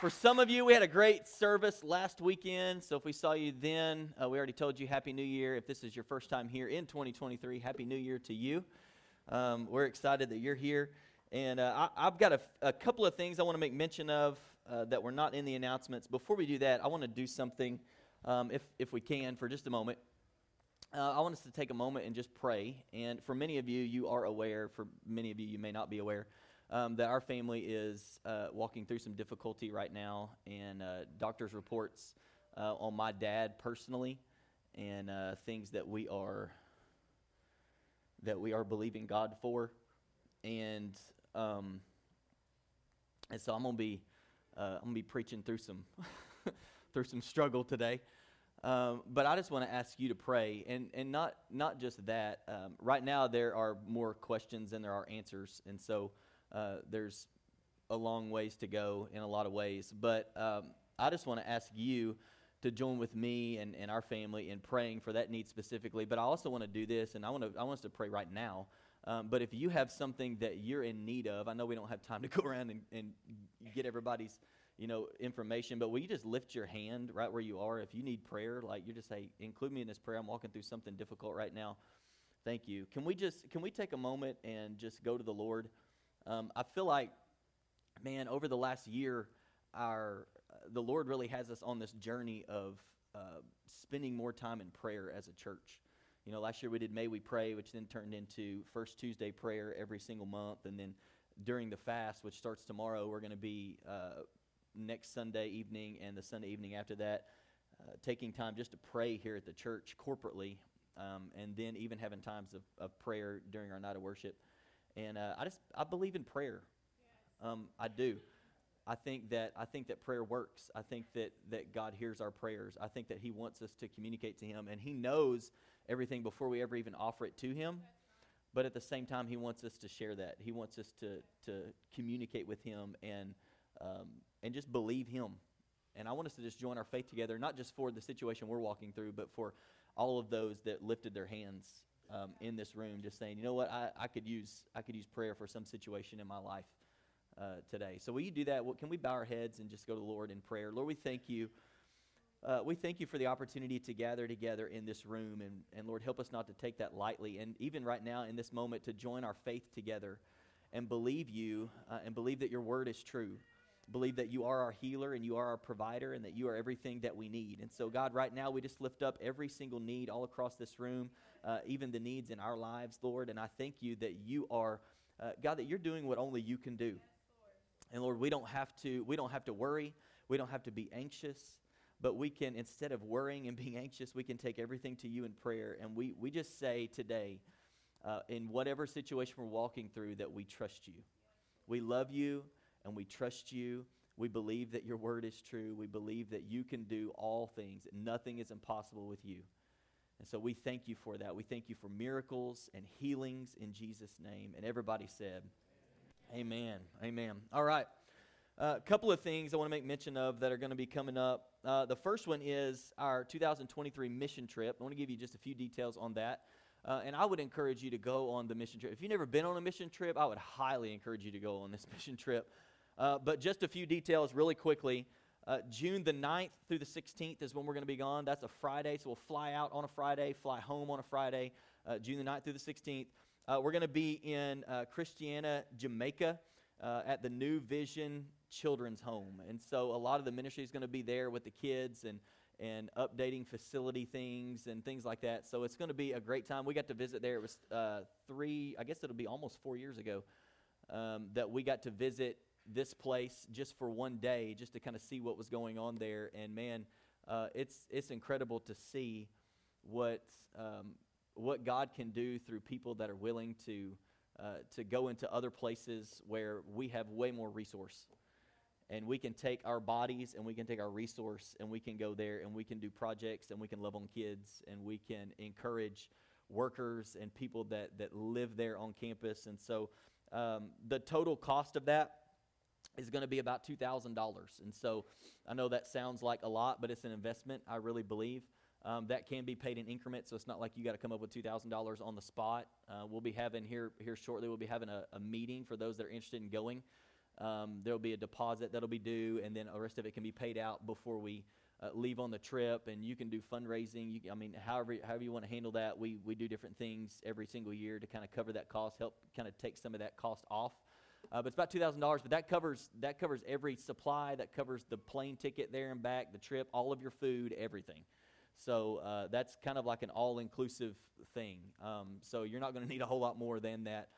For some of you, we had a great service last weekend. So if we saw you then, uh, we already told you Happy New Year. If this is your first time here in 2023, Happy New Year to you. Um, we're excited that you're here. And uh, I, have got a, a, couple of things I want to make mention of uh, that were not in the announcements. Before we do that, I want to do something, um, if, if we can, for just a moment. Uh, I want us to take a moment and just pray. And for many of you, you are aware. For many of you, you may not be aware um, that our family is uh, walking through some difficulty right now, and uh, doctors' reports uh, on my dad personally, and uh, things that we are that we are believing God for, and um, and so I'm gonna be uh, I'm gonna be preaching through some through some struggle today. Um, but I just want to ask you to pray, and, and not not just that. Um, right now, there are more questions than there are answers, and so uh, there's a long ways to go in a lot of ways. But um, I just want to ask you to join with me and, and our family in praying for that need specifically. But I also want to do this, and I want, to, I want us to pray right now. Um, but if you have something that you're in need of, I know we don't have time to go around and, and get everybody's you know information but will you just lift your hand right where you are if you need prayer like you just say include me in this prayer i'm walking through something difficult right now thank you can we just can we take a moment and just go to the lord um, I feel like, man, over the last year, our uh, the Lord really has us on this journey of uh, spending more time in prayer as a church. You know, last year we did May We Pray, which then turned into First Tuesday prayer every single month, and then during the fast, which starts tomorrow, we're going to be uh, next Sunday evening and the Sunday evening after that, uh, taking time just to pray here at the church corporately, um, and then even having times of, of prayer during our night of worship. And uh, I just I believe in prayer. Um, I do. I think that I think that prayer works. I think that that God hears our prayers. I think that He wants us to communicate to Him, and He knows everything before we ever even offer it to Him. But at the same time, He wants us to share that. He wants us to to communicate with Him and um, and just believe Him. And I want us to just join our faith together, not just for the situation we're walking through, but for all of those that lifted their hands um, in this room just saying, you know what, I, I, could use I could use prayer for some situation in my life uh, today. So will you do that? Well, can we bow our heads and just go to the Lord in prayer? Lord, we thank you. Uh, we thank you for the opportunity to gather together in this room. And, and Lord, help us not to take that lightly. And even right now in this moment, to join our faith together and believe you uh, and believe that your word is true. Believe that you are our healer and you are our provider and that you are everything that we need. And so, God, right now we just lift up every single need all across this room uh, even the needs in our lives, Lord. And I thank you that you are, uh, God, that you're doing what only you can do. And Lord, we don't have to, we don't have to worry. We don't have to be anxious. But we can, instead of worrying and being anxious, we can take everything to you in prayer. And we, we just say today, uh, in whatever situation we're walking through, that we trust you. We love you and we trust you. We believe that your word is true. We believe that you can do all things. Nothing is impossible with you. And so we thank you for that. We thank you for miracles and healings in Jesus' name. And everybody said, Amen. Amen. All right. A uh, couple of things I want to make mention of that are going to be coming up. Uh, the first one is our 2023 mission trip. I want to give you just a few details on that. Uh, and I would encourage you to go on the mission trip. If you've never been on a mission trip, I would highly encourage you to go on this mission trip. Uh, but just a few details really quickly. Uh, June the 9th through the 16th is when we're going to be gone. That's a Friday, so we'll fly out on a Friday, fly home on a Friday, uh, June the 9th through the 16th. Uh, we're going to be in uh, Christiana, Jamaica, uh, at the New Vision Children's Home. And so a lot of the ministry is going to be there with the kids and and updating facility things and things like that. So it's going to be a great time. We got to visit there. It was uh, three, I guess it'll be almost four years ago um, that we got to visit this place just for one day, just to kind of see what was going on there. And man, uh, it's it's incredible to see what um, what God can do through people that are willing to uh, to go into other places where we have way more resource. and we can take our bodies and we can take our resource and we can go there and we can do projects and we can love on kids and we can encourage workers and people that, that live there on campus. And so um, the total cost of that is going to be about $2,000. And so I know that sounds like a lot, but it's an investment, I really believe. Um, that can be paid in increments, so it's not like you got to come up with $2,000 on the spot. Uh, we'll be having here, here shortly, we'll be having a, a meeting for those that are interested in going. Um, there will be a deposit that'll be due, and then the rest of it can be paid out before we uh, leave on the trip. And you can do fundraising. You, I mean, however, however you want to handle that, we, we do different things every single year to kind of cover that cost, help kind of take some of that cost off. Uh, but it's about two thousand dollars. But that covers that covers every supply. That covers the plane ticket there and back, the trip, all of your food, everything. So uh, that's kind of like an all-inclusive thing. Um, so you're not going to need a whole lot more than that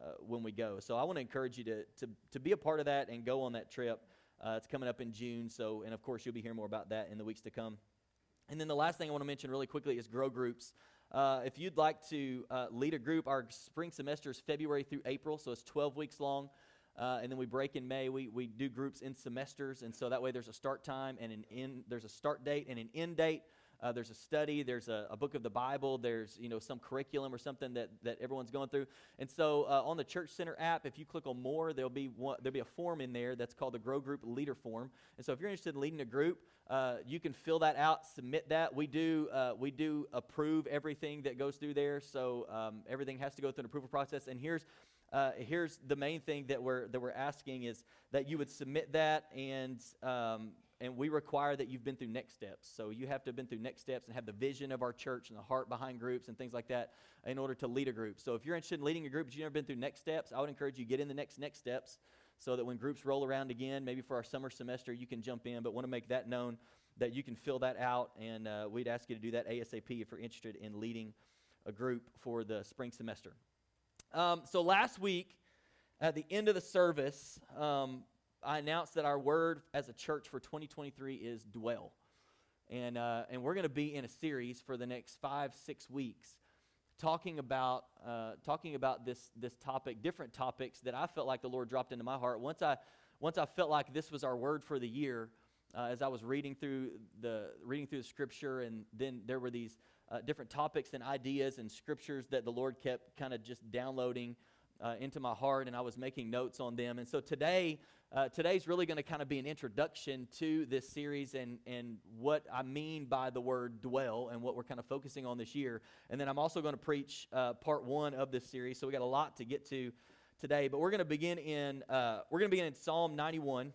uh, when we go. So I want to encourage you to, to, to be a part of that and go on that trip. Uh, it's coming up in June. So, and of course, you'll be hearing more about that in the weeks to come. And then the last thing I want to mention really quickly is grow groups. Uh, if you'd like to uh, lead a group, our spring semester is February through April, so it's 12 weeks long. Uh, and then we break in May. We, we do groups in semesters, and so that way there's a start time and an end. There's a start date and an end date. Uh, there's a study, there's a, a, book of the Bible, there's you know some curriculum or something that, that everyone's going through. And so uh, on the Church Center app, if you click on more, there'll be one, there'll be a form in there that's called the Grow Group Leader Form. And so if you're interested in leading a group, uh, you can fill that out, submit that. We do uh, we do approve everything that goes through there, so um, everything has to go through an approval process. And here's uh, here's the main thing that we're that we're asking is that you would submit that and um, and we require that you've been through next steps. So you have to have been through next steps and have the vision of our church and the heart behind groups and things like that in order to lead a group. So if you're interested in leading a group but you've never been through next steps, I would encourage you get in the next next steps so that when groups roll around again, maybe for our summer semester, you can jump in. But want to make that known that you can fill that out, and uh, we'd ask you to do that ASAP if you're interested in leading a group for the spring semester. Um, so last week, at the end of the service, um, I announced that our word as a church for 2023 is dwell. And, uh, and we're going to be in a series for the next five, six weeks talking about, uh, talking about this, this topic, different topics that I felt like the Lord dropped into my heart. Once I, once I felt like this was our word for the year, uh, as I was reading through the, reading through the scripture, and then there were these uh, different topics and ideas and scriptures that the Lord kept kind of just downloading uh, into my heart, and I was making notes on them. And so today, uh, today's really going to kind of be an introduction to this series and, and what I mean by the word dwell and what we're kind of focusing on this year. And then I'm also going to preach uh, part one of this series. So we got a lot to get to today, but we're going to begin in uh, we're going to begin in Psalm 91,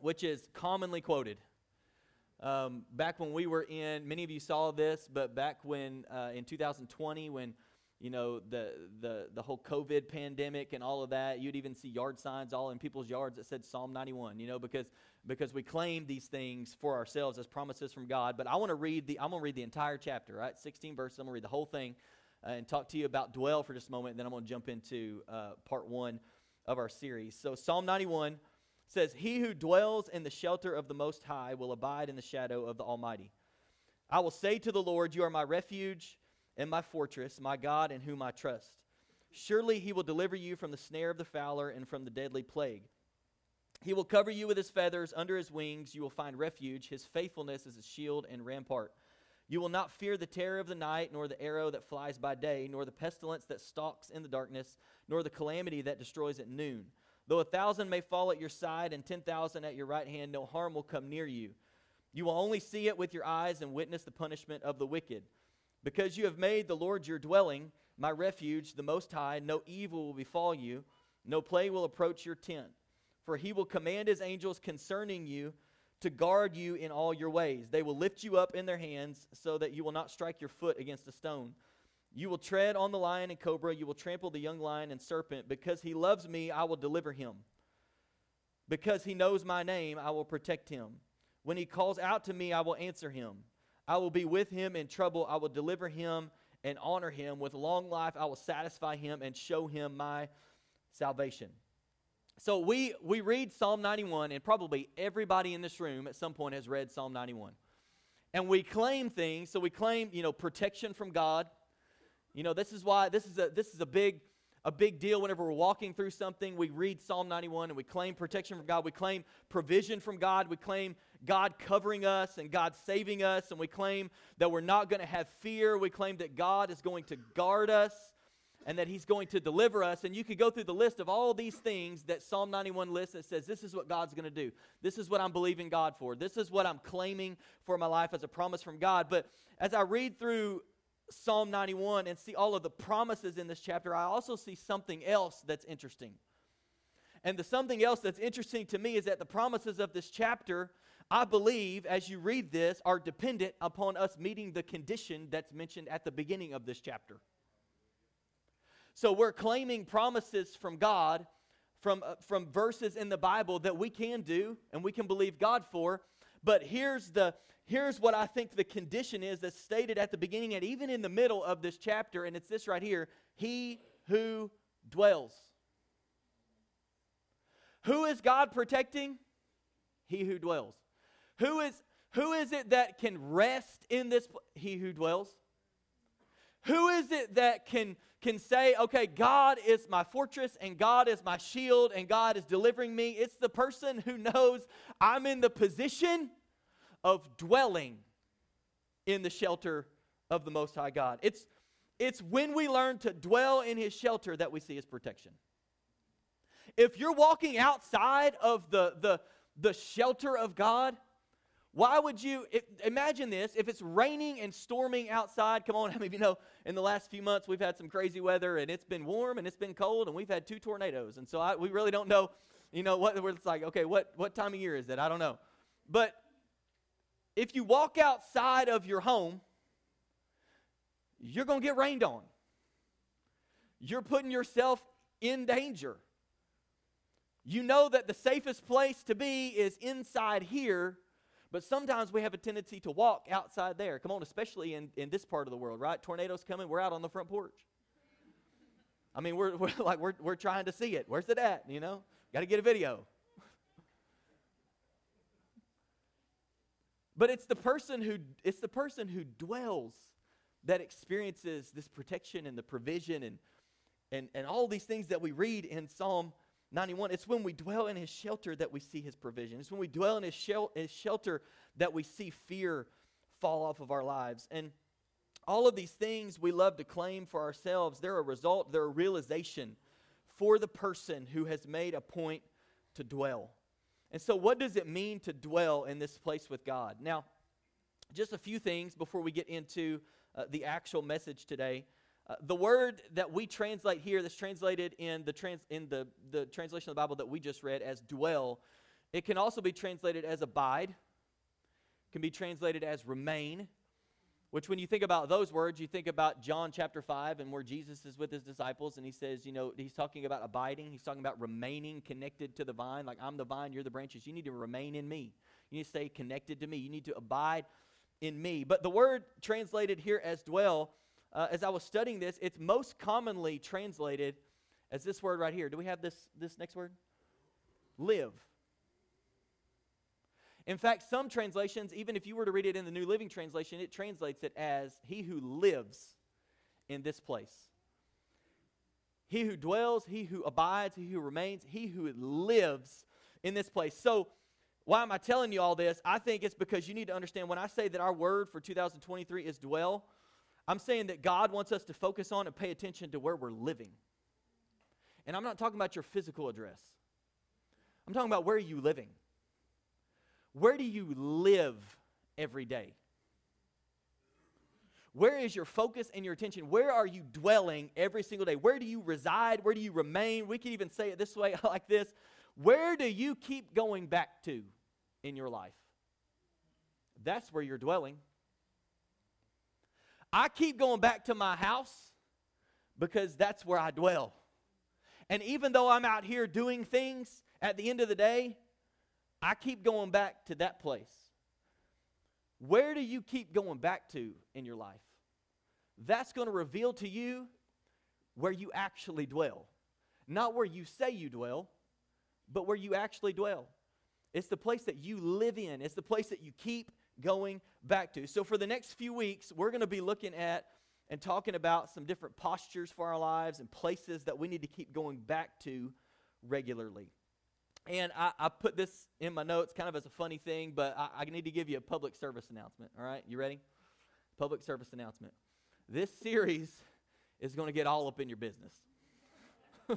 which is commonly quoted. Um, back when we were in, many of you saw this, but back when uh, in 2020, when you know, the, the, the whole COVID pandemic and all of that. You'd even see yard signs all in people's yards that said Psalm 91, you know, because, because we claim these things for ourselves as promises from God. But I want to read the, I'm going to read the entire chapter, right? 16 verses. I'm going to read the whole thing uh, and talk to you about dwell for just a moment. And then I'm going to jump into uh, part one of our series. So Psalm 91 says, He who dwells in the shelter of the Most High will abide in the shadow of the Almighty. I will say to the Lord, You are my refuge and my fortress, my God in whom I trust. Surely he will deliver you from the snare of the fowler and from the deadly plague. He will cover you with his feathers, under his wings you will find refuge. His faithfulness is a shield and rampart. You will not fear the terror of the night, nor the arrow that flies by day, nor the pestilence that stalks in the darkness, nor the calamity that destroys at noon. Though a thousand may fall at your side and ten thousand at your right hand, no harm will come near you. You will only see it with your eyes and witness the punishment of the wicked. Because you have made the Lord your dwelling, my refuge, the Most High, no evil will befall you, no plague will approach your tent. For he will command his angels concerning you to guard you in all your ways. They will lift you up in their hands so that you will not strike your foot against a stone. You will tread on the lion and cobra, you will trample the young lion and serpent. Because he loves me, I will deliver him. Because he knows my name, I will protect him. When he calls out to me, I will answer him. I will be with him in trouble. I will deliver him and honor him. With long life, I will satisfy him and show him my salvation. So we, we read Psalm 91, and probably everybody in this room at some point has read Psalm 91. And we claim things. So we claim, you know, protection from God. You know, this is why this is a this is a big a big deal whenever we're walking through something. We read Psalm 91 and we claim protection from God. We claim provision from God. We claim God covering us and God saving us. And we claim that we're not going to have fear. We claim that God is going to guard us and that He's going to deliver us. And you could go through the list of all these things that Psalm 91 lists that says, This is what God's going to do. This is what I'm believing God for. This is what I'm claiming for my life as a promise from God. But as I read through Psalm 91 and see all of the promises in this chapter, I also see something else that's interesting. And the something else that's interesting to me is that the promises of this chapter, I believe, as you read this, are dependent upon us meeting the condition that's mentioned at the beginning of this chapter. So we're claiming promises from God, from, uh, from verses in the Bible that we can do and we can believe God for. But here's the here's what I think the condition is that's stated at the beginning and even in the middle of this chapter, and it's this right here He who dwells. Who is God protecting? He who dwells. Who is, who is it that can rest in this? He who dwells. Who is it that can, can say, okay, God is my fortress and God is my shield and God is delivering me? It's the person who knows I'm in the position of dwelling in the shelter of the Most High God. It's, it's when we learn to dwell in His shelter that we see His protection. If you're walking outside of the, the, the shelter of God, why would you imagine this? If it's raining and storming outside, come on, how many of you know in the last few months we've had some crazy weather and it's been warm and it's been cold and we've had two tornadoes. And so I, we really don't know, you know, what it's like, okay, what, what time of year is it? I don't know. But if you walk outside of your home, you're going to get rained on. You're putting yourself in danger. You know that the safest place to be is inside here, but sometimes we have a tendency to walk outside there. Come on, especially in, in this part of the world, right? Tornadoes coming, we're out on the front porch. I mean, we're, we're like, we're, we're trying to see it. Where's it at? You know, got to get a video. But it's the person who it's the person who dwells that experiences this protection and the provision and and, and all these things that we read in Psalm 91. It's when we dwell in his shelter that we see his provision. It's when we dwell in his, shel- his shelter that we see fear fall off of our lives. And all of these things we love to claim for ourselves, they're a result, they're a realization for the person who has made a point to dwell. And so, what does it mean to dwell in this place with God? Now, just a few things before we get into uh, the actual message today. Uh, the word that we translate here, that's translated in the trans, in the, the translation of the Bible that we just read as dwell, it can also be translated as abide, can be translated as remain, which, when you think about those words, you think about John chapter 5 and where Jesus is with his disciples, and he says, you know, he's talking about abiding. He's talking about remaining connected to the vine. Like, I'm the vine, you're the branches. You need to remain in me. You need to stay connected to me. You need to abide in me. But the word translated here as dwell, uh, as I was studying this, it's most commonly translated as this word right here. Do we have this, this next word? Live. In fact, some translations, even if you were to read it in the New Living Translation, it translates it as he who lives in this place. He who dwells, he who abides, he who remains, he who lives in this place. So, why am I telling you all this? I think it's because you need to understand when I say that our word for 2023 is dwell, I'm saying that God wants us to focus on and pay attention to where we're living. And I'm not talking about your physical address, I'm talking about where are you living? Where do you live every day? Where is your focus and your attention? Where are you dwelling every single day? Where do you reside? Where do you remain? We can even say it this way like this Where do you keep going back to in your life? That's where you're dwelling. I keep going back to my house because that's where I dwell. And even though I'm out here doing things, at the end of the day, I keep going back to that place. Where do you keep going back to in your life? That's going to reveal to you where you actually dwell. Not where you say you dwell, but where you actually dwell. It's the place that you live in, it's the place that you keep going back to. So, for the next few weeks, we're going to be looking at and talking about some different postures for our lives and places that we need to keep going back to regularly. And I, I put this in my notes kind of as a funny thing, but I, I need to give you a public service announcement. All right, you ready? Public service announcement. This series is going to get all up in your business.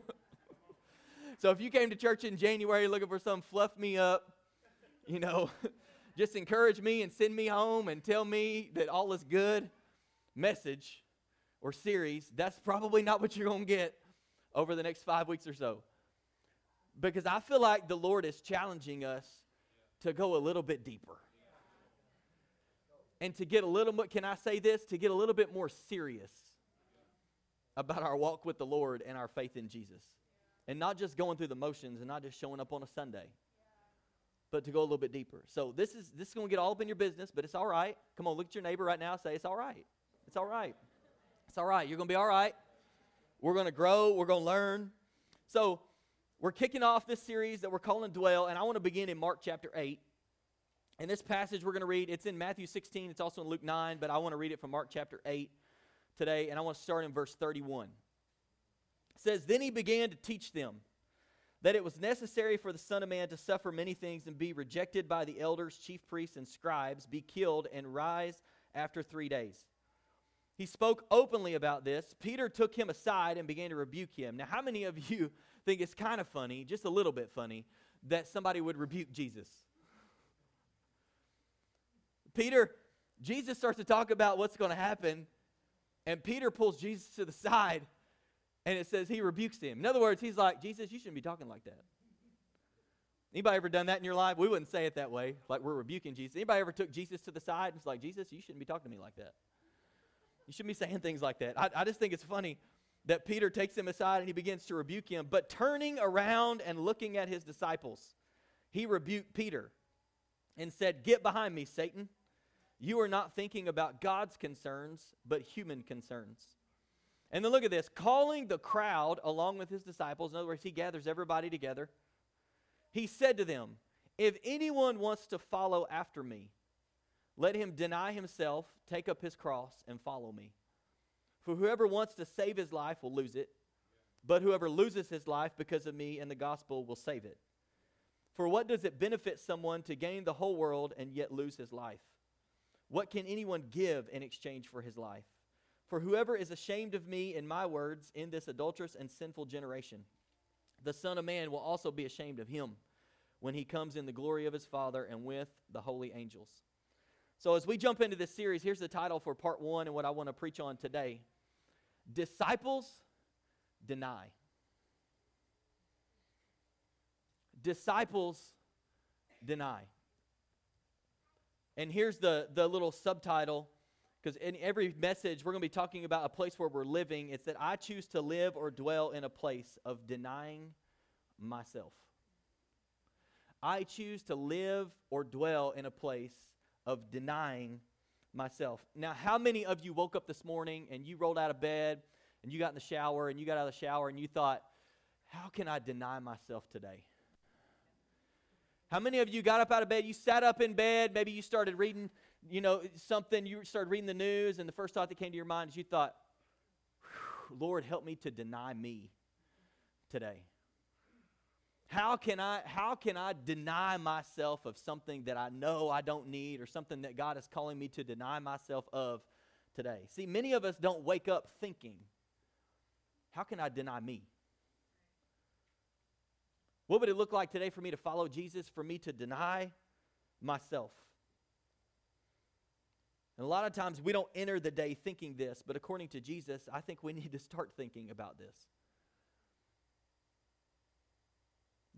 so if you came to church in January looking for some fluff me up, you know, just encourage me and send me home and tell me that all is good message or series, that's probably not what you're going to get over the next five weeks or so. Because I feel like the Lord is challenging us to go a little bit deeper. And to get a little bit, can I say this? To get a little bit more serious about our walk with the Lord and our faith in Jesus. And not just going through the motions and not just showing up on a Sunday, but to go a little bit deeper. So this is this is going to get all up in your business, but it's all right. Come on, look at your neighbor right now. Say it's all right. It's all right. It's all right. You're going to be all right. We're going to grow. We're going to learn. So we're kicking off this series that we're calling Dwell, and I want to begin in Mark chapter 8. And this passage we're going to read, it's in Matthew 16, it's also in Luke 9, but I want to read it from Mark chapter 8 today, and I want to start in verse 31. It says, Then he began to teach them that it was necessary for the Son of Man to suffer many things and be rejected by the elders, chief priests, and scribes, be killed, and rise after three days. He spoke openly about this. Peter took him aside and began to rebuke him. Now, how many of you think it's kind of funny, just a little bit funny, that somebody would rebuke Jesus? Peter, Jesus starts to talk about what's going to happen, and Peter pulls Jesus to the side, and it says he rebukes him. In other words, he's like, Jesus, you shouldn't be talking like that. Anybody ever done that in your life? We wouldn't say it that way, like we're rebuking Jesus. Anybody ever took Jesus to the side and was like, Jesus, you shouldn't be talking to me like that? You shouldn't be saying things like that. I, I just think it's funny that Peter takes him aside and he begins to rebuke him. But turning around and looking at his disciples, he rebuked Peter and said, Get behind me, Satan. You are not thinking about God's concerns, but human concerns. And then look at this calling the crowd along with his disciples, in other words, he gathers everybody together. He said to them, If anyone wants to follow after me, let him deny himself, take up his cross, and follow me. For whoever wants to save his life will lose it, but whoever loses his life because of me and the gospel will save it. For what does it benefit someone to gain the whole world and yet lose his life? What can anyone give in exchange for his life? For whoever is ashamed of me and my words in this adulterous and sinful generation, the Son of Man will also be ashamed of him when he comes in the glory of his Father and with the holy angels. So, as we jump into this series, here's the title for part one and what I want to preach on today Disciples Deny. Disciples Deny. And here's the, the little subtitle because in every message, we're going to be talking about a place where we're living. It's that I choose to live or dwell in a place of denying myself. I choose to live or dwell in a place of denying myself. Now, how many of you woke up this morning and you rolled out of bed and you got in the shower and you got out of the shower and you thought, how can I deny myself today? How many of you got up out of bed? You sat up in bed, maybe you started reading, you know, something, you started reading the news, and the first thought that came to your mind is you thought, Lord, help me to deny me today. How can I how can I deny myself of something that I know I don't need or something that God is calling me to deny myself of today? See, many of us don't wake up thinking, how can I deny me? What would it look like today for me to follow Jesus, for me to deny myself? And a lot of times we don't enter the day thinking this, but according to Jesus, I think we need to start thinking about this.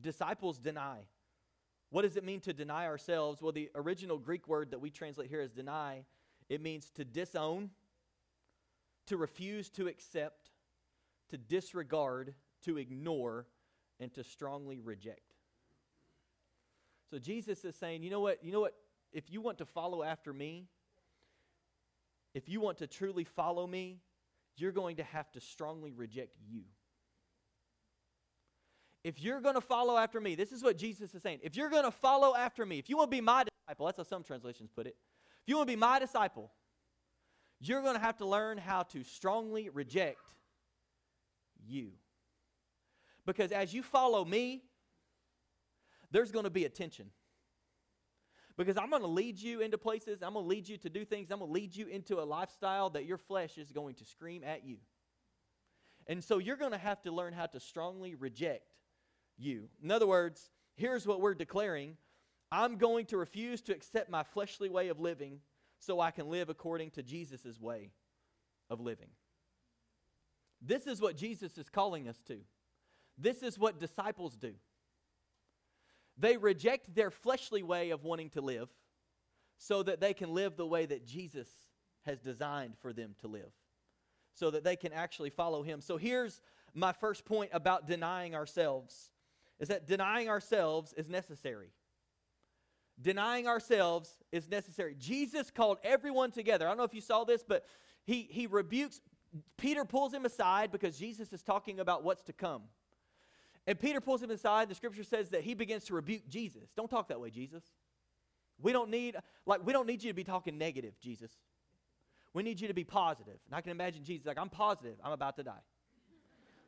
Disciples deny. What does it mean to deny ourselves? Well, the original Greek word that we translate here as deny, it means to disown, to refuse to accept, to disregard, to ignore, and to strongly reject. So Jesus is saying, you know what? You know what? If you want to follow after me, if you want to truly follow me, you're going to have to strongly reject you if you're going to follow after me, this is what Jesus is saying. If you're going to follow after me, if you want to be my disciple, that's how some translations put it. If you want to be my disciple, You're going to have to learn how to strongly reject you. Because as you follow me, there's going to be a tension. Because I'm going to lead you into places, I'm going to lead you to do things, I'm going to lead you into a lifestyle that your flesh is going to scream at you. And so you're going to have to learn how to strongly reject you. In other words, here's what we're declaring I'm going to refuse to accept my fleshly way of living so I can live according to Jesus' way of living. This is what Jesus is calling us to. This is what disciples do. They reject their fleshly way of wanting to live so that they can live the way that Jesus has designed for them to live, so that they can actually follow him. So here's my first point about denying ourselves is that denying ourselves is necessary. Denying ourselves is necessary. Jesus called everyone together. I don't know if you saw this, but he, he rebukes, Peter pulls him aside because Jesus is talking about what's to come. And Peter pulls him aside. The scripture says that he begins to rebuke Jesus. Don't talk that way, Jesus. We don't need, like, we don't need you to be talking negative, Jesus. We need you to be positive. And I can imagine Jesus like, I'm positive, I'm about to die.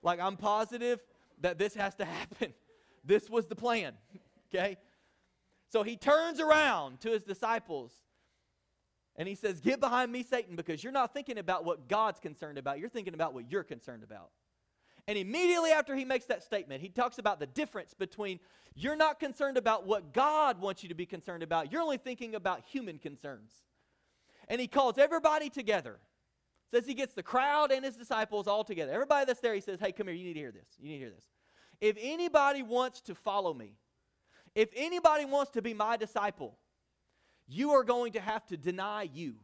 like, I'm positive that this has to happen. This was the plan. okay? So he turns around to his disciples and he says, Get behind me, Satan, because you're not thinking about what God's concerned about. You're thinking about what you're concerned about. And immediately after he makes that statement, he talks about the difference between you're not concerned about what God wants you to be concerned about, you're only thinking about human concerns. And he calls everybody together. Says he gets the crowd and his disciples all together. Everybody that's there, he says, Hey, come here, you need to hear this. You need to hear this. If anybody wants to follow me, if anybody wants to be my disciple, you are going to have to deny you.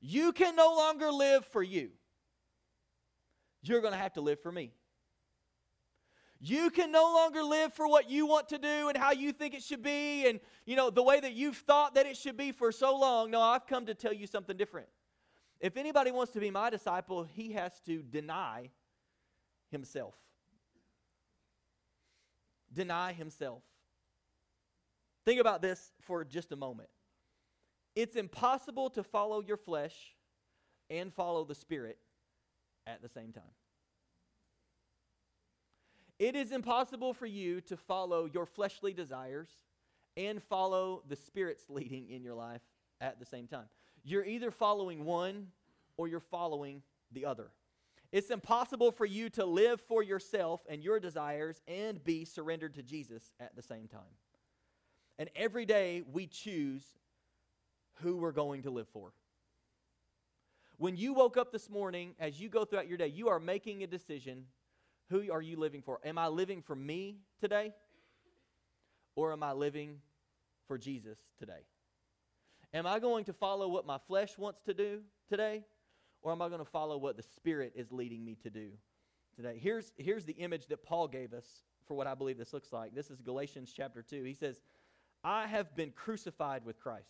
You can no longer live for you you're going to have to live for me. You can no longer live for what you want to do and how you think it should be and you know the way that you've thought that it should be for so long. No, I've come to tell you something different. If anybody wants to be my disciple, he has to deny himself. Deny himself. Think about this for just a moment. It's impossible to follow your flesh and follow the spirit at the same time. It is impossible for you to follow your fleshly desires and follow the Spirit's leading in your life at the same time. You're either following one or you're following the other. It's impossible for you to live for yourself and your desires and be surrendered to Jesus at the same time. And every day we choose who we're going to live for. When you woke up this morning, as you go throughout your day, you are making a decision. Who are you living for? Am I living for me today? Or am I living for Jesus today? Am I going to follow what my flesh wants to do today? Or am I going to follow what the Spirit is leading me to do today? Here's, here's the image that Paul gave us for what I believe this looks like. This is Galatians chapter 2. He says, I have been crucified with Christ.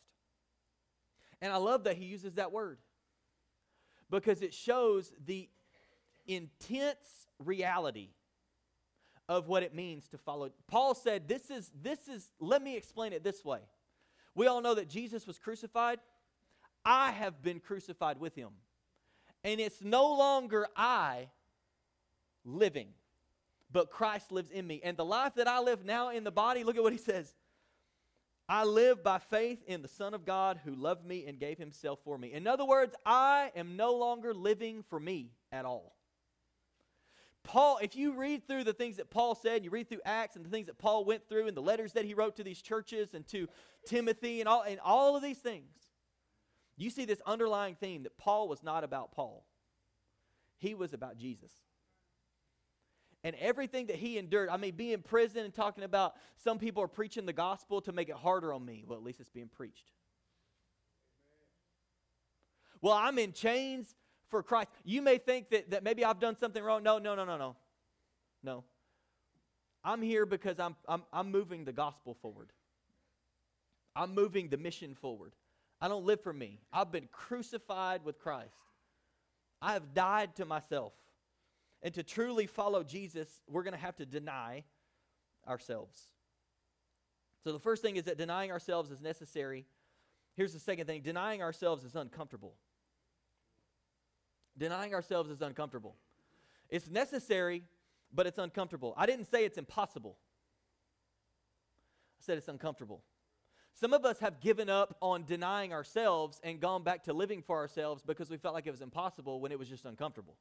And I love that he uses that word because it shows the intense reality of what it means to follow. Paul said, This is, this is, let me explain it this way. We all know that Jesus was crucified. I have been crucified with him. And it's no longer I living, but Christ lives in me. And the life that I live now in the body, look at what he says I live by faith in the Son of God who loved me and gave himself for me. In other words, I am no longer living for me at all. Paul, if you read through the things that Paul said, and you read through Acts and the things that Paul went through and the letters that he wrote to these churches and to Timothy and all, and all of these things, you see this underlying theme that Paul was not about Paul. He was about Jesus and everything that he endured. I mean, being in prison and talking about some people are preaching the gospel to make it harder on me. Well, at least it's being preached. Well, I'm in chains for Christ. You may think that, that maybe I've done something wrong. No, no, no, no, no. No. I'm here because I'm, I'm, I'm moving the gospel forward. I'm moving the mission forward. I don't live for me. I've been crucified with Christ. I have died to myself. And to truly follow Jesus, we're going to have to deny ourselves. So the first thing is that denying ourselves is necessary. Here's the second thing denying ourselves is uncomfortable. Denying ourselves is uncomfortable. It's necessary, but it's uncomfortable. I didn't say it's impossible, I said it's uncomfortable. Some of us have given up on denying ourselves and gone back to living for ourselves because we felt like it was impossible when it was just uncomfortable.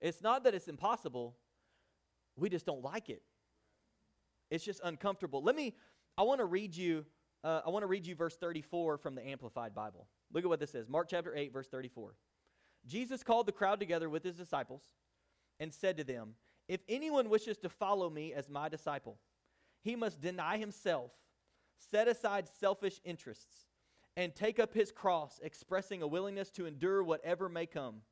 It's not that it's impossible, we just don't like it. It's just uncomfortable. Let me, I want to read you, uh, I want to read you verse 34 from the Amplified Bible. Look at what this says Mark chapter 8, verse 34. Jesus called the crowd together with his disciples and said to them, If anyone wishes to follow me as my disciple, he must deny himself, set aside selfish interests, and take up his cross, expressing a willingness to endure whatever may come,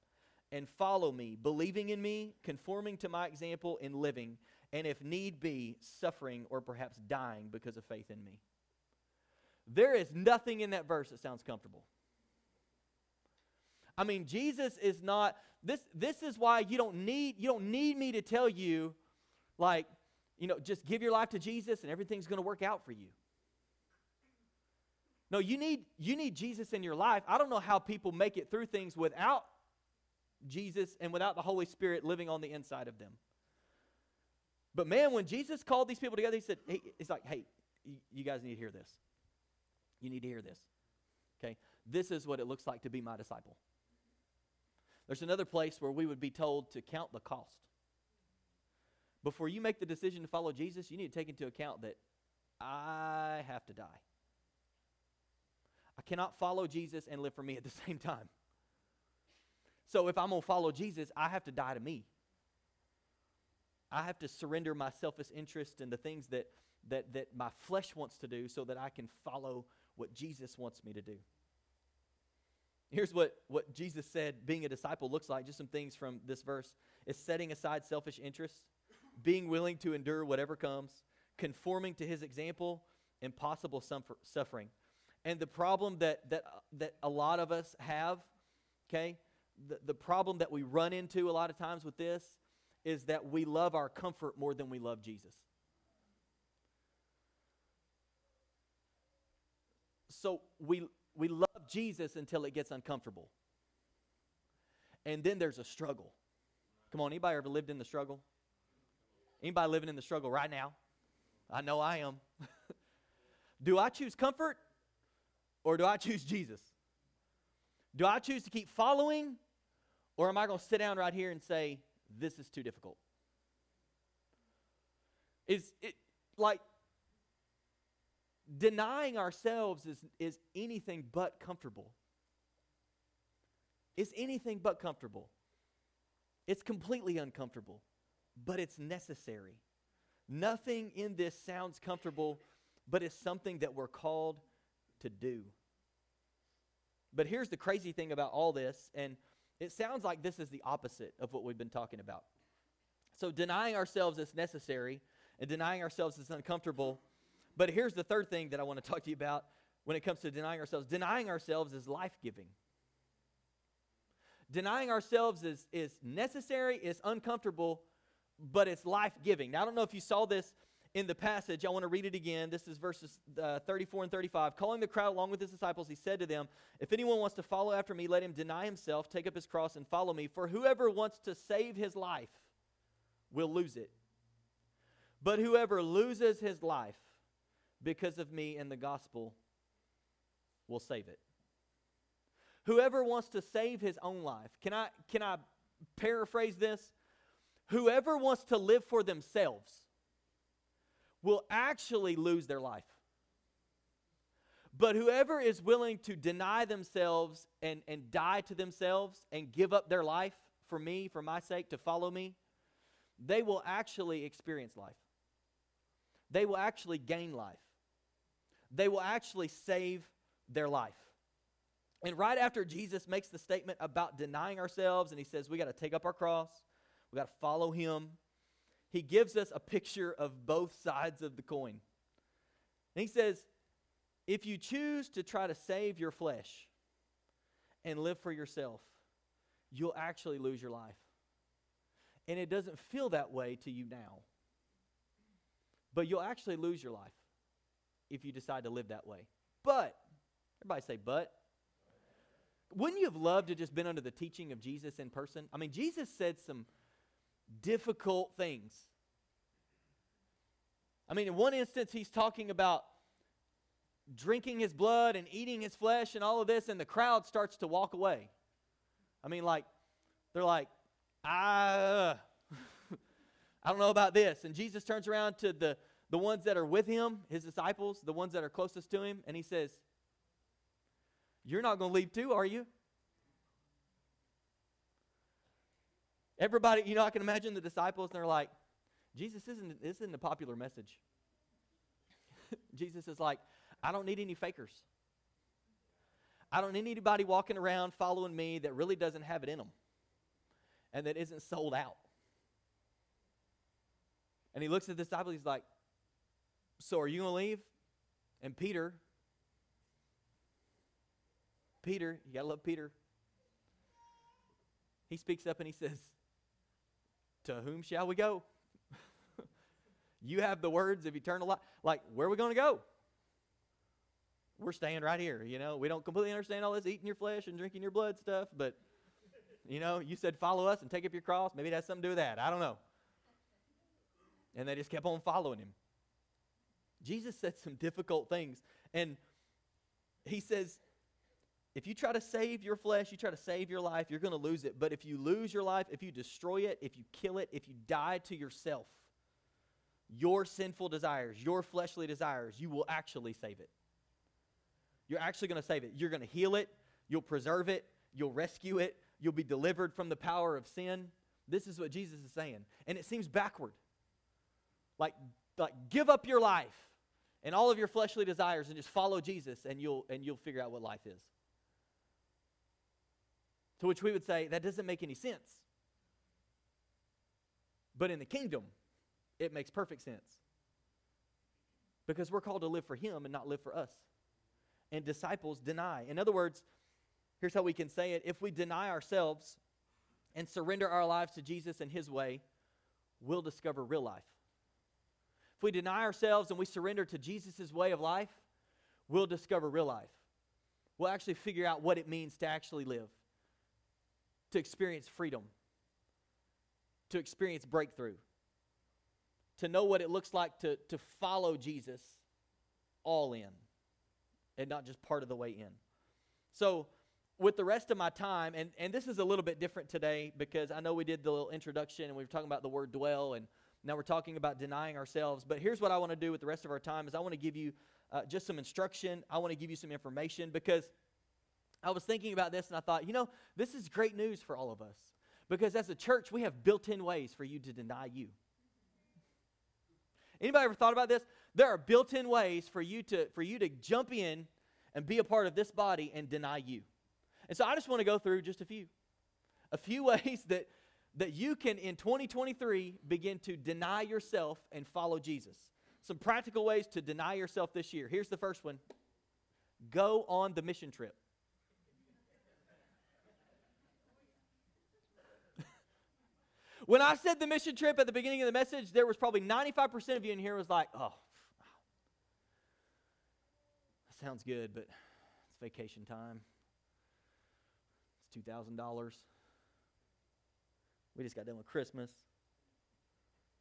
and follow me, believing in me, conforming to my example in living, and if need be, suffering or perhaps dying because of faith in me. There is nothing in that verse that sounds comfortable. I mean, Jesus is not this this is why you don't need you don't need me to tell you like, you know, just give your life to Jesus and everything's going to work out for you. No, you need you need Jesus in your life. I don't know how people make it through things without Jesus and without the Holy Spirit living on the inside of them. But man, when Jesus called these people together, he said, hey, it's like, hey, you guys need to hear this. You need to hear this. Okay? This is what it looks like to be my disciple. There's another place where we would be told to count the cost. Before you make the decision to follow Jesus, you need to take into account that I have to die. I cannot follow Jesus and live for me at the same time. So if I'm going to follow Jesus, I have to die to me. I have to surrender my selfish interest and the things that, that, that my flesh wants to do so that I can follow what Jesus wants me to do. Here's what, what Jesus said being a disciple looks like, just some things from this verse. is setting aside selfish interests, being willing to endure whatever comes, conforming to his example, impossible suffer, suffering. And the problem that, that, that a lot of us have, okay, the, the problem that we run into a lot of times with this is that we love our comfort more than we love Jesus. So we, we love Jesus until it gets uncomfortable. And then there's a struggle. Come on, anybody ever lived in the struggle? Anybody living in the struggle right now? I know I am. do I choose comfort or do I choose Jesus? Do I choose to keep following or am I going to sit down right here and say, this is too difficult? Is it like denying ourselves is, is anything but comfortable. It's anything but comfortable. It's completely uncomfortable, but it's necessary. Nothing in this sounds comfortable, but it's something that we're called to do. But here's the crazy thing about all this, and it sounds like this is the opposite of what we've been talking about. So, denying ourselves is necessary, and denying ourselves is uncomfortable. But here's the third thing that I want to talk to you about when it comes to denying ourselves denying ourselves is life giving. Denying ourselves is, is necessary, is uncomfortable, but it's life giving. Now, I don't know if you saw this in the passage. I want to read it again. This is verses uh, 34 and 35. Calling the crowd along with his disciples, he said to them, If anyone wants to follow after me, let him deny himself, take up his cross, and follow me. For whoever wants to save his life will lose it. But whoever loses his life because of me and the gospel will save it. Whoever wants to save his own life, can I, can I paraphrase this? Whoever wants to live for themselves will actually lose their life. But whoever is willing to deny themselves and, and die to themselves and give up their life for me, for my sake, to follow me, they will actually experience life. They will actually gain life. They will actually save their life. And right after Jesus makes the statement about denying ourselves, and he says, We got to take up our cross, we got to follow him, he gives us a picture of both sides of the coin. And he says, if you choose to try to save your flesh and live for yourself, you'll actually lose your life. And it doesn't feel that way to you now. But you'll actually lose your life if you decide to live that way. But Everybody say, but. Wouldn't you have loved to just been under the teaching of Jesus in person? I mean, Jesus said some difficult things. I mean, in one instance, he's talking about drinking his blood and eating his flesh and all of this, and the crowd starts to walk away. I mean, like, they're like, ah, I don't know about this. And Jesus turns around to the, the ones that are with him, his disciples, the ones that are closest to him, and he says, You're not going to leave too, are you? Everybody, you know, I can imagine the disciples, and they're like, Jesus isn't, isn't a popular message. Jesus is like, I don't need any fakers. I don't need anybody walking around following me that really doesn't have it in them and that isn't sold out. And he looks at the disciple, he's like, So are you going to leave? And Peter, Peter, you got to love Peter. He speaks up and he says, To whom shall we go? you have the words of eternal life. Like, where are we going to go? we're staying right here. You know, we don't completely understand all this eating your flesh and drinking your blood stuff, but you know, you said follow us and take up your cross. Maybe that's something to do with that. I don't know. And they just kept on following him. Jesus said some difficult things. And he says, if you try to save your flesh, you try to save your life, you're going to lose it. But if you lose your life, if you destroy it, if you kill it, if you die to yourself, your sinful desires, your fleshly desires, you will actually save it. You're actually going to save it. You're going to heal it, you'll preserve it, you'll rescue it, you'll be delivered from the power of sin. This is what Jesus is saying. And it seems backward. Like, like give up your life and all of your fleshly desires and just follow Jesus and you'll and you'll figure out what life is. To which we would say that doesn't make any sense. But in the kingdom, it makes perfect sense. Because we're called to live for him and not live for us and disciples deny. In other words, here's how we can say it if we deny ourselves and surrender our lives to Jesus and His way, we'll discover real life. If we deny ourselves and we surrender to Jesus' way of life, we'll discover real life. We'll actually figure out what it means to actually live, to experience freedom, to experience breakthrough, to know what it looks like to, to follow Jesus all in and not just part of the way in. So, with the rest of my time, and, and this is a little bit different today because I know we did the little introduction and we were talking about the word dwell, and now we're talking about denying ourselves. But here's what I want to do with the rest of our time is I want to give you uh, just some instruction. I want to give you some information because I was thinking about this and I thought, you know, this is great news for all of us because as a church, we have built-in ways for you to deny you. Anybody ever thought about this? There are built-in ways for you to for you to jump in and be a part of this body and deny you. And so I just want to go through just a few. A few ways that that you can in 2023 begin to deny yourself and follow Jesus. Some practical ways to deny yourself this year. Here's the first one. Go on the mission trip. When I said the mission trip at the beginning of the message, there was probably 95% of you in here was like, oh, that sounds good, but it's vacation time. It's $2,000. We just got done with Christmas,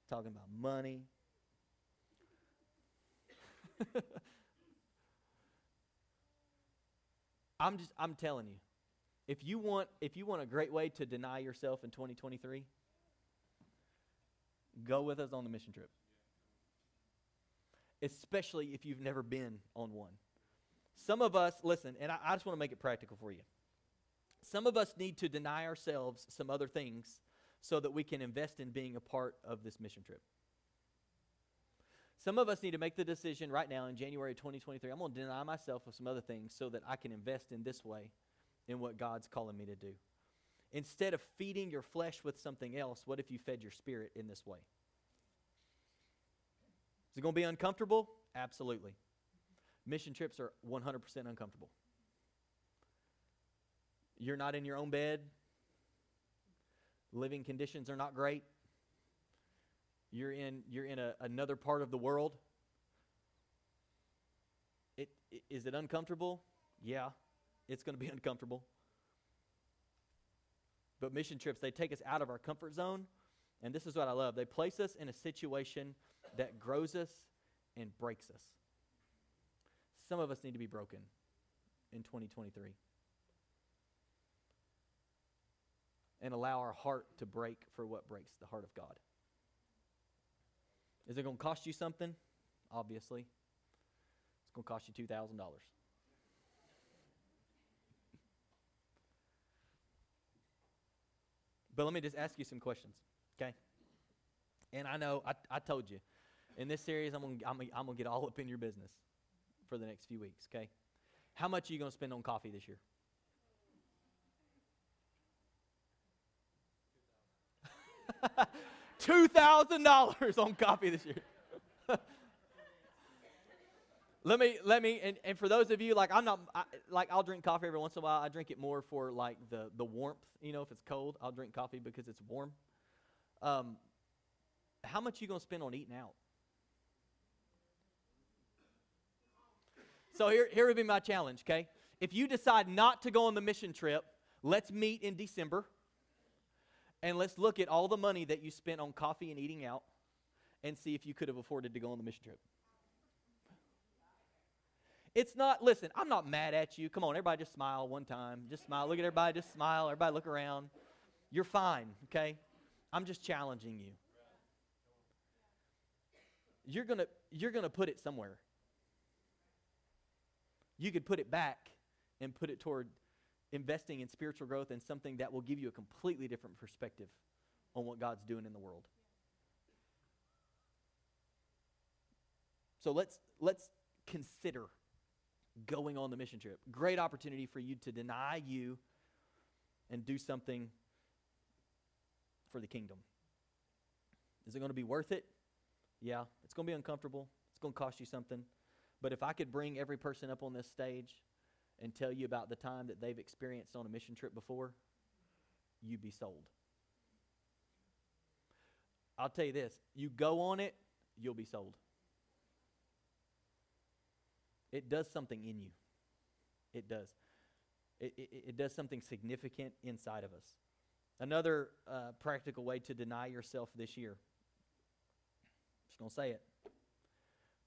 talking about money. I'm just I'm telling you. If you want if you want a great way to deny yourself in 2023, go with us on the mission trip. Especially if you've never been on one. Some of us, listen, and I, I just want to make it practical for you. Some of us need to deny ourselves some other things so that we can invest in being a part of this mission trip. Some of us need to make the decision right now in January 2023 I'm going to deny myself of some other things so that I can invest in this way in what God's calling me to do. Instead of feeding your flesh with something else, what if you fed your spirit in this way? Is it going to be uncomfortable? Absolutely. Mission trips are 100% uncomfortable. You're not in your own bed. Living conditions are not great. You're in, you're in a, another part of the world. It, it, is it uncomfortable? Yeah, it's going to be uncomfortable. But mission trips, they take us out of our comfort zone. And this is what I love. They place us in a situation that grows us and breaks us. Some of us need to be broken in 2023. And allow our heart to break for what breaks the heart of God. Is it going to cost you something? Obviously. It's going to cost you $2,000. But let me just ask you some questions, okay? And I know, I, I told you, in this series, I'm going to I'm gonna, I'm gonna get all up in your business for the next few weeks, okay? How much are you going to spend on coffee this year? $2,000 on coffee this year. let me let me and, and for those of you like i'm not I, like i'll drink coffee every once in a while. I drink it more for like the the warmth you know if it's cold i'll drink coffee because it's warm. Um, how much you gonna spend on eating out? So here, here would be my challenge okay? If you decide not to go on the mission trip let's meet in december and let's look at all the money that you spent on coffee and eating out and see if you could have afforded to go on the mission trip it's not, listen, I'm not mad at you. Come on, everybody just smile one time. Just smile. Look at everybody, just smile. Everybody look around. You're fine, okay? I'm just challenging you. You're going to you're going to put it somewhere. You could put it back and put it toward investing in spiritual growth and something that will give you a completely different perspective on what God's doing in the world. So let's let's consider going on the mission trip. Great opportunity for you to deny you and do something for the kingdom. Is it going to be worth it? Yeah, it's going to be uncomfortable. It's going to cost you something. But if I could bring every person up on this stage and tell you about the time that they've experienced on a mission trip before, you'd be sold. I'll tell you this you go on it, you'll be sold it does something in you. It does. It, it, it does something significant inside of us. Another uh, practical way to deny yourself this year, just going to say it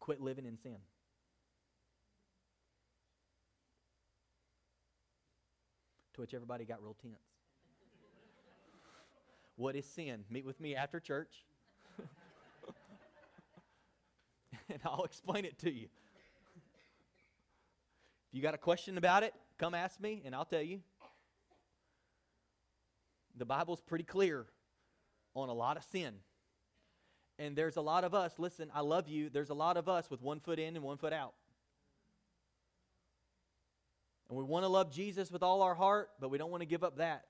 quit living in sin. To which everybody got real tense. what is sin? Meet with me after church, and I'll explain it to you. If you got a question about it, come ask me and I'll tell you. The Bible's pretty clear on a lot of sin. And there's a lot of us, listen, I love you. There's a lot of us with one foot in and one foot out. And we want to love Jesus with all our heart, but we don't want to give up that.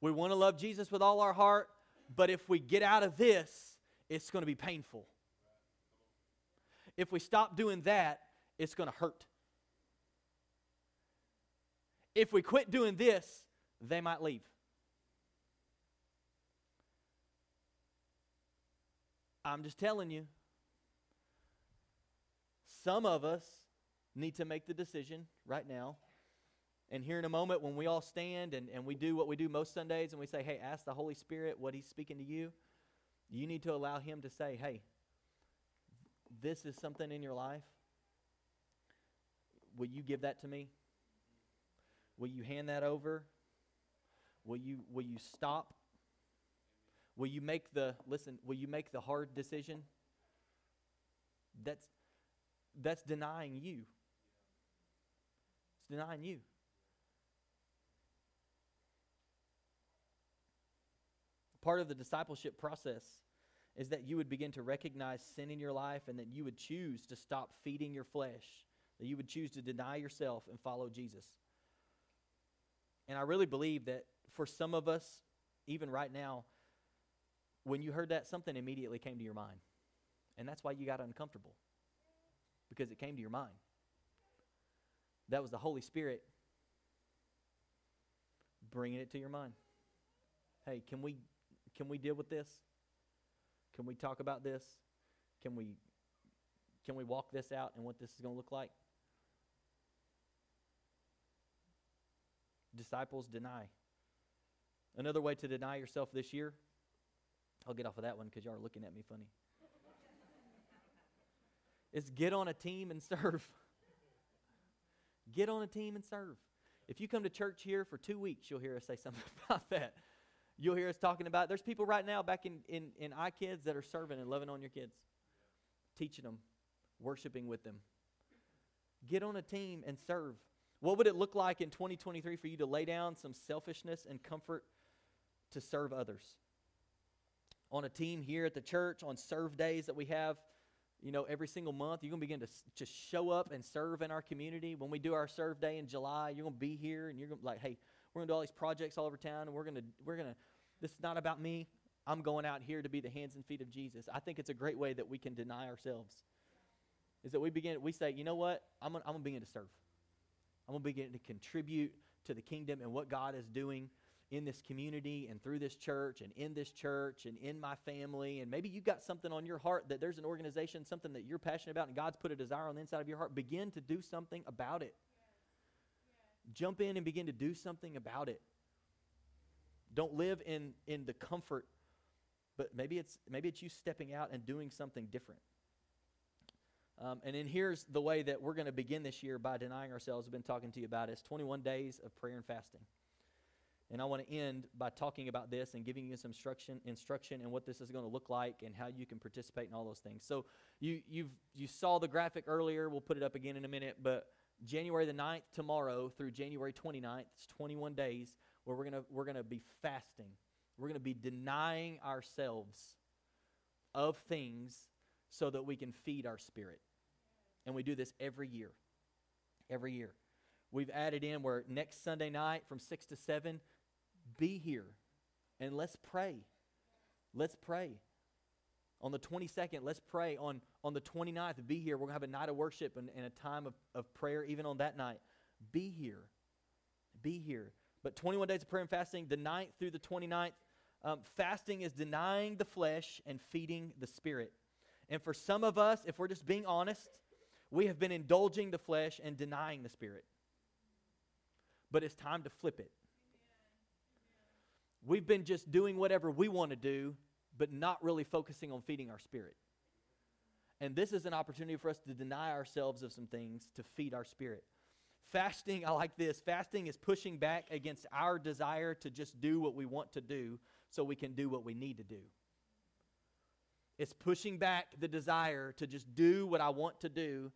We want to love Jesus with all our heart, but if we get out of this, it's going to be painful. If we stop doing that, it's going to hurt if we quit doing this, they might leave. I'm just telling you. Some of us need to make the decision right now. And here in a moment, when we all stand and, and we do what we do most Sundays and we say, hey, ask the Holy Spirit what He's speaking to you, you need to allow Him to say, hey, this is something in your life. Will you give that to me? Will you hand that over? Will you, will you stop? Will you make the, listen, will you make the hard decision? That's, that's denying you. It's denying you. Part of the discipleship process is that you would begin to recognize sin in your life and that you would choose to stop feeding your flesh, that you would choose to deny yourself and follow Jesus. And I really believe that for some of us, even right now, when you heard that, something immediately came to your mind. And that's why you got uncomfortable, because it came to your mind. That was the Holy Spirit bringing it to your mind. Hey, can we can we deal with this? Can we talk about this? Can we can we walk this out and what this is going to look like? Disciples deny. Another way to deny yourself this year, I'll get off of that one because y'all are looking at me funny, is get on a team and serve. Get on a team and serve. If you come to church here for two weeks, you'll hear us say something about that. You'll hear us talking about there's people right now back in, in, in iKids that are serving and loving on your kids, teaching them, worshiping with them. Get on a team and serve. What would it look like in 2023 for you to lay down some selfishness and comfort to serve others? On a team here at the church, on serve days that we have, you know, every single month, you're going to begin to just show up and serve in our community. When we do our serve day in July, you're going to be here and you're going to be like, hey, we're going to do all these projects all over town and we're going to, we're going to, this is not about me. I'm going out here to be the hands and feet of Jesus. I think it's a great way that we can deny ourselves. Is that we begin, we say, you know what? I'm going to begin to serve. I'm going to begin to contribute to the kingdom and what God is doing in this community and through this church and in this church and in my family. And maybe you've got something on your heart that there's an organization, something that you're passionate about, and God's put a desire on the inside of your heart. Begin to do something about it. Jump in and begin to do something about it. Don't live in, in the comfort, but maybe it's, maybe it's you stepping out and doing something different. Um, and then here's the way that we're going to begin this year by denying ourselves. I've been talking to you about it. It's 21 days of prayer and fasting. And I want to end by talking about this and giving you some instruction, instruction and what this is going to look like and how you can participate in all those things. So you you've you saw the graphic earlier. We'll put it up again in a minute. But January the 9th tomorrow through January 29th, it's 21 days where we're gonna we're gonna be fasting. We're gonna be denying ourselves of things so that we can feed our spirit. And we do this every year. Every year. We've added in where next Sunday night from 6 to 7, be here and let's pray. Let's pray. On the 22nd, let's pray. On, on the 29th, be here. We're going to have a night of worship and, and a time of, of prayer even on that night. Be here. Be here. But 21 days of prayer and fasting, the 9th through the 29th, um, fasting is denying the flesh and feeding the spirit. And for some of us, if we're just being honest, we have been indulging the flesh and denying the spirit. But it's time to flip it. We've been just doing whatever we want to do, but not really focusing on feeding our spirit. And this is an opportunity for us to deny ourselves of some things to feed our spirit. Fasting, I like this. Fasting is pushing back against our desire to just do what we want to do so we can do what we need to do. It's pushing back the desire to just do what I want to do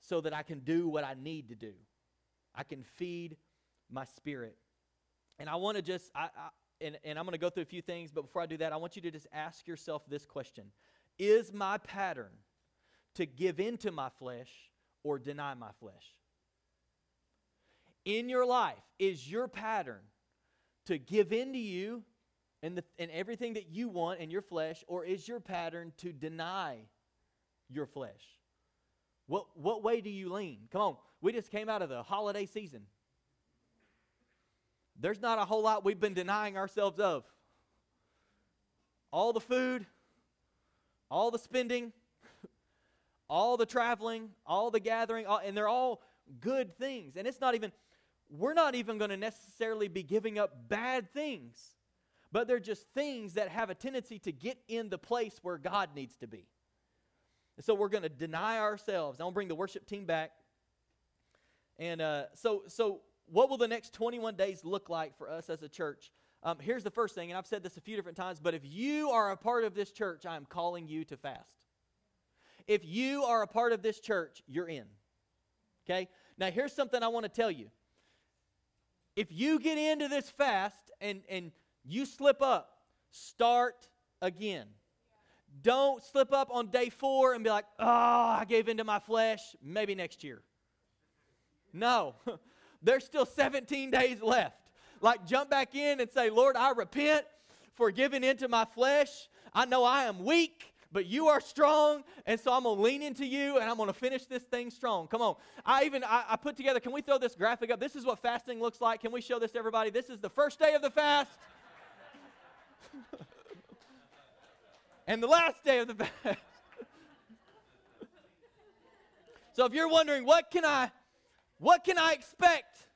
so that I can do what I need to do. I can feed my spirit. And I want to just, I, I, and, and I'm going to go through a few things, but before I do that, I want you to just ask yourself this question Is my pattern to give into my flesh or deny my flesh? In your life, is your pattern to give into you and, the, and everything that you want in your flesh, or is your pattern to deny your flesh? What, what way do you lean? Come on, we just came out of the holiday season. There's not a whole lot we've been denying ourselves of. All the food, all the spending, all the traveling, all the gathering, all, and they're all good things. And it's not even, we're not even going to necessarily be giving up bad things, but they're just things that have a tendency to get in the place where God needs to be. And so we're going to deny ourselves. To bring the worship team back. And uh, so, so what will the next 21 days look like for us as a church? Um, here's the first thing, and I've said this a few different times, but if you are a part of this church, I am calling you to fast. If you are a part of this church, you're in. Okay? Now, here's something I want to tell you. If you get into this fast and, and you slip up, start again. Don't slip up on day four and be like, oh, I gave into my flesh. Maybe next year. No, there's still 17 days left. Like, jump back in and say, Lord, I repent for giving into my flesh. I know I am weak, but you are strong. And so I'm going to lean into you and I'm going to finish this thing strong. Come on. I even, I, I put together, can we throw this graphic up? This is what fasting looks like. Can we show this to everybody? This is the first day of the fast. and the last day of the fast. so if you're wondering, what can I what can I expect?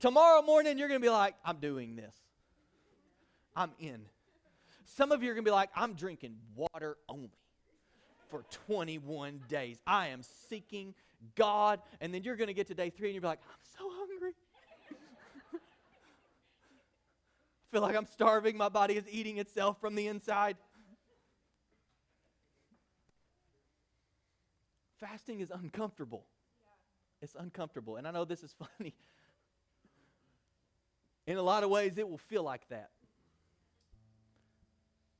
Tomorrow morning, you're going to be like, I'm doing this. I'm in. Some of you are going to be like, I'm drinking water only for 21 days. I am seeking God. And then you're going to get to day three and you'll be like, I'm so hungry. I feel like I'm starving. My body is eating itself from the inside. Fasting is uncomfortable. It's uncomfortable. And I know this is funny. In a lot of ways, it will feel like that.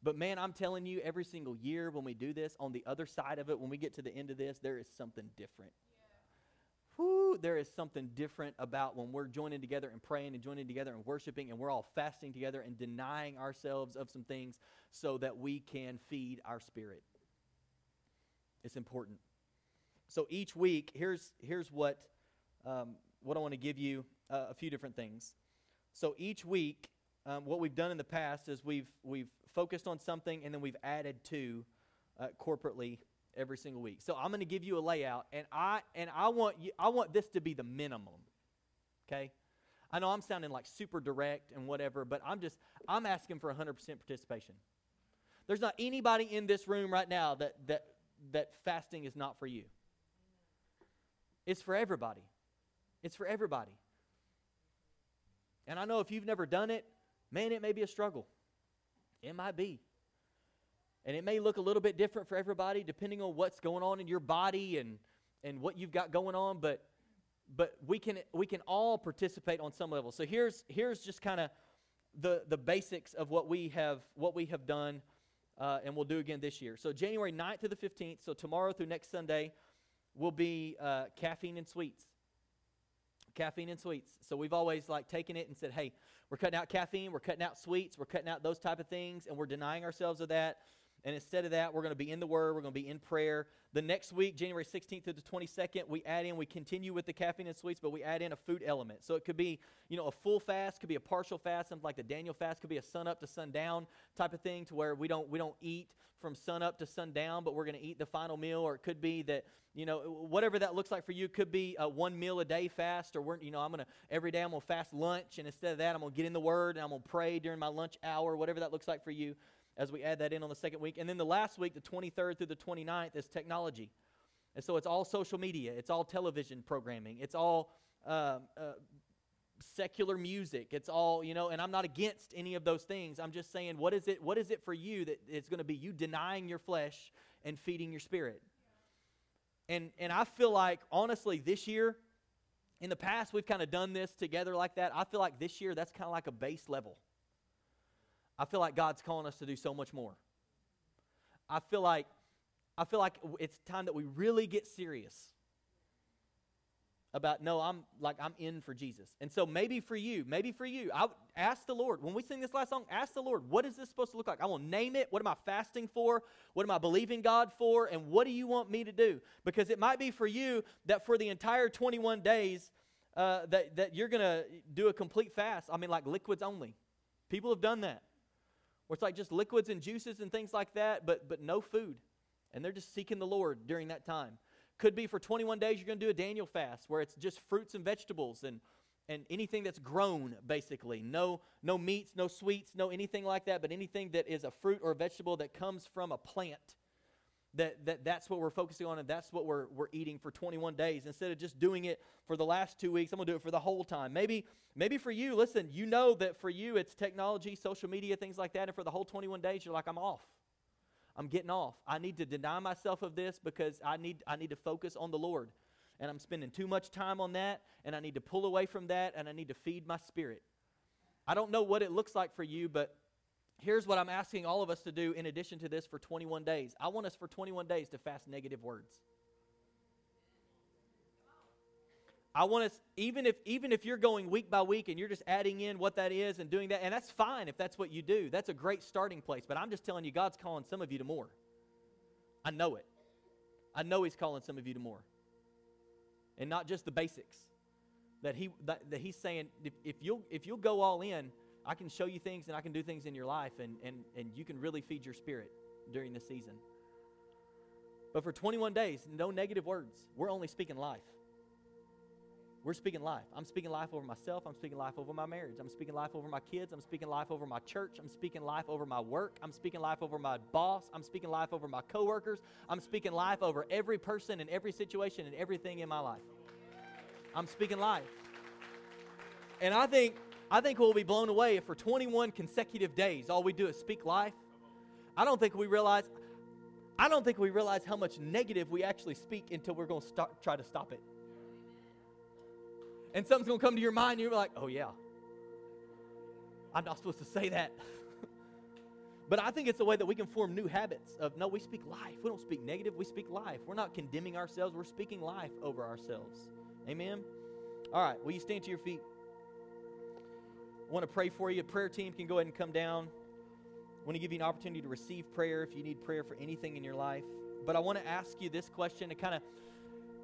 But man, I'm telling you, every single year when we do this, on the other side of it, when we get to the end of this, there is something different. Whoo, there is something different about when we're joining together and praying and joining together and worshiping and we're all fasting together and denying ourselves of some things so that we can feed our spirit. It's important. So each week, here's, here's what, um, what I want to give you uh, a few different things. So each week, um, what we've done in the past is we've, we've focused on something and then we've added to uh, corporately every single week. So I'm going to give you a layout, and I and I want you, I want this to be the minimum. Okay, I know I'm sounding like super direct and whatever, but I'm just I'm asking for 100% participation. There's not anybody in this room right now that that that fasting is not for you. It's for everybody. It's for everybody. And I know if you've never done it, man, it may be a struggle. It might be. And it may look a little bit different for everybody depending on what's going on in your body and, and what you've got going on, but but we can we can all participate on some level. So here's here's just kind of the the basics of what we have what we have done uh, and we'll do again this year. So January 9th to the 15th, so tomorrow through next Sunday, will be uh, caffeine and sweets. Caffeine and sweets. So we've always like taken it and said, hey, we're cutting out caffeine, we're cutting out sweets, we're cutting out those type of things, and we're denying ourselves of that. And instead of that, we're going to be in the Word, we're going to be in prayer. The next week, January 16th to the 22nd, we add in, we continue with the caffeine and sweets, but we add in a food element. So it could be, you know, a full fast, could be a partial fast, something like the Daniel fast, could be a sun up to sundown type of thing, to where we don't we don't eat from sun up to sundown, but we're going to eat the final meal. Or it could be that, you know, whatever that looks like for you, could be a one meal a day fast, or we're, you know, I'm going to every day I'm going to fast lunch, and instead of that, I'm going to get in the Word and I'm going to pray during my lunch hour, whatever that looks like for you as we add that in on the second week. And then the last week, the 23rd through the 29th, is technology. And so it's all social media, it's all television programming, it's all uh, uh, secular music, it's all, you know, and I'm not against any of those things. I'm just saying, what is it, what is it for you that it's going to be you denying your flesh and feeding your spirit? And, and I feel like, honestly, this year, in the past, we've kind of done this together like that. I feel like this year, that's kind of like a base level. I feel like God's calling us to do so much more. I feel like I feel like it's time that we really get serious about no i'm like i'm in for jesus. And so maybe for you maybe for you i ask the lord. When we sing this last song ask the lord what is this supposed to look like? I will name it. What am i fasting for? What am i believing god for? And what do you want me to do? Because it might be for you that for the entire 21 days uh, that, that you're to do a complete fast. I mean like liquids only. People have done that where it's like just liquids and juices and things like that but but no food and they're just seeking the Lord during that time. Could be for 21 days you're going to do a Daniel fast where it's just fruits and vegetables and and anything that's grown basically. No no meats, no sweets, no anything like that, but anything that is a fruit or a vegetable that comes from a plant. That, that that's what we're focusing on and that's what we're, we're eating for 21 days instead of just doing it for the last two weeks i'm going to do it for the whole time maybe maybe for you listen you know that for you it's technology social media things like that and for the whole 21 days you're like i'm off I'm getting off. I need to deny myself of this because I need, I need to focus on the Lord. And I'm spending too much time on that, and I need to pull away from that, and I need to feed my spirit. I don't know what it looks like for you, but here's what I'm asking all of us to do in addition to this for 21 days. I want us for 21 days to fast negative words. I want us, even if even if you're going week by week and you're just adding in what that is and doing that, and that's fine if that's what you do. That's a great starting place. But I'm just telling you, God's calling some of you to more. I know it. I know He's calling some of you to more. And not just the basics. That He that, that He's saying, if, if you'll if you'll go all in, I can show you things and I can do things in your life and and, and you can really feed your spirit during this season. But for 21 days, no negative words. We're only speaking life. we're speaking life. I'm speaking life over myself. I'm speaking life over my marriage. I'm speaking life over my kids. I'm speaking life over my church. I'm speaking life over my work. I'm speaking life over my boss. I'm speaking life over my coworkers. I'm speaking life over every person and every situation and everything in my life. I'm speaking life. And I think I think we'll be blown away if for 21 consecutive days all we do is speak life. I don't think we realize I don't think we realize how much negative we actually speak until we're going to start, try to stop it and something's going to come to your mind, and you're like, oh, yeah. I'm not supposed to say that. but I think it's a way that we can form new habits of no, we speak life. We don't speak negative, we speak life. We're not condemning ourselves, we're speaking life over ourselves. Amen? All right, will you stand to your feet? I want to pray for you. A prayer team can go ahead and come down. I want to give you an opportunity to receive prayer if you need prayer for anything in your life. But I want to ask you this question to kind of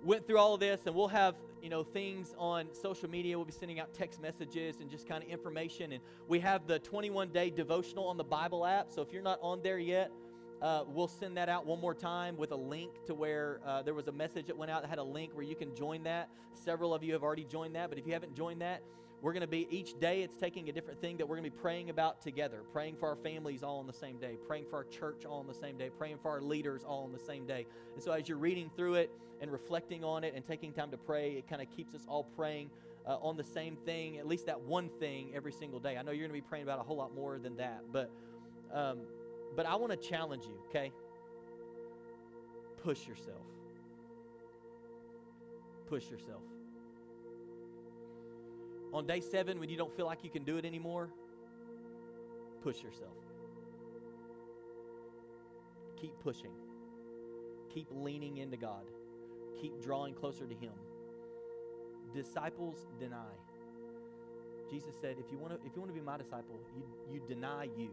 went through all of this, and we'll have you know things on social media. We'll be sending out text messages and just kind of information. And we have the 21 day devotional on the Bible app. So if you're not on there yet, uh, we'll send that out one more time with a link to where uh, there was a message that went out that had a link where you can join that. Several of you have already joined that, but if you haven't joined that, we're going to be each day, it's taking a different thing that we're going to be praying about together. Praying for our families all on the same day, praying for our church all on the same day, praying for our leaders all on the same day. And so as you're reading through it and reflecting on it and taking time to pray, it kind of keeps us all praying uh, on the same thing, at least that one thing every single day. I know you're going to be praying about a whole lot more than that, but um, but I want to challenge you, okay? Push yourself. Push yourself. On day seven, when you don't feel like you can do it anymore, push yourself. Keep pushing. Keep leaning into God. Keep drawing closer to Him. Disciples deny. Jesus said, if you want to, if you want to be my disciple, you, you deny you.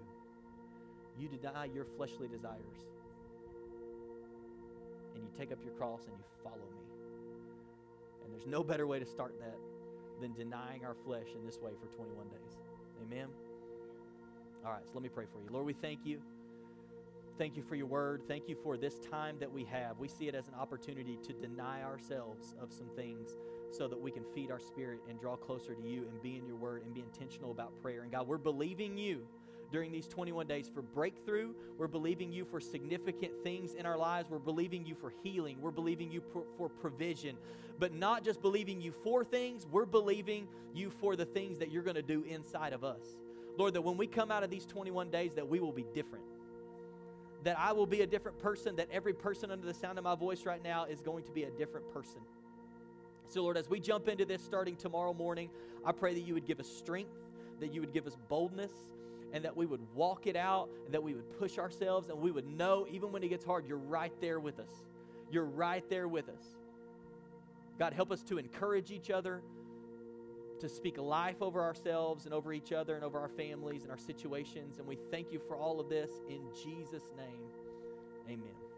You deny your fleshly desires. And you take up your cross and you follow me. And there's no better way to start that than denying our flesh in this way for 21 days. Amen? All right, so let me pray for you. Lord, we thank you. Thank you for your word. Thank you for this time that we have. We see it as an opportunity to deny ourselves of some things so that we can feed our spirit and draw closer to you and be in your word and be intentional about prayer. And God, we're believing you during these 21 days for breakthrough. We're believing you for significant things in our lives. We're believing you for healing. We're believing you for, for provision. But not just believing you for things, we're believing you for the things that you're going to do inside of us. Lord, that when we come out of these 21 days that we will be different. That I will be a different person, that every person under the sound of my voice right now is going to be a different person. So, Lord, as we jump into this starting tomorrow morning, I pray that you would give us strength, that you would give us boldness, and that we would walk it out, and that we would push ourselves, and we would know, even when it gets hard, you're right there with us. You're right there with us. God, help us to encourage each other, to speak life over ourselves and over each other and over our families and our situations. And we thank you for all of this in Jesus' name. Amen.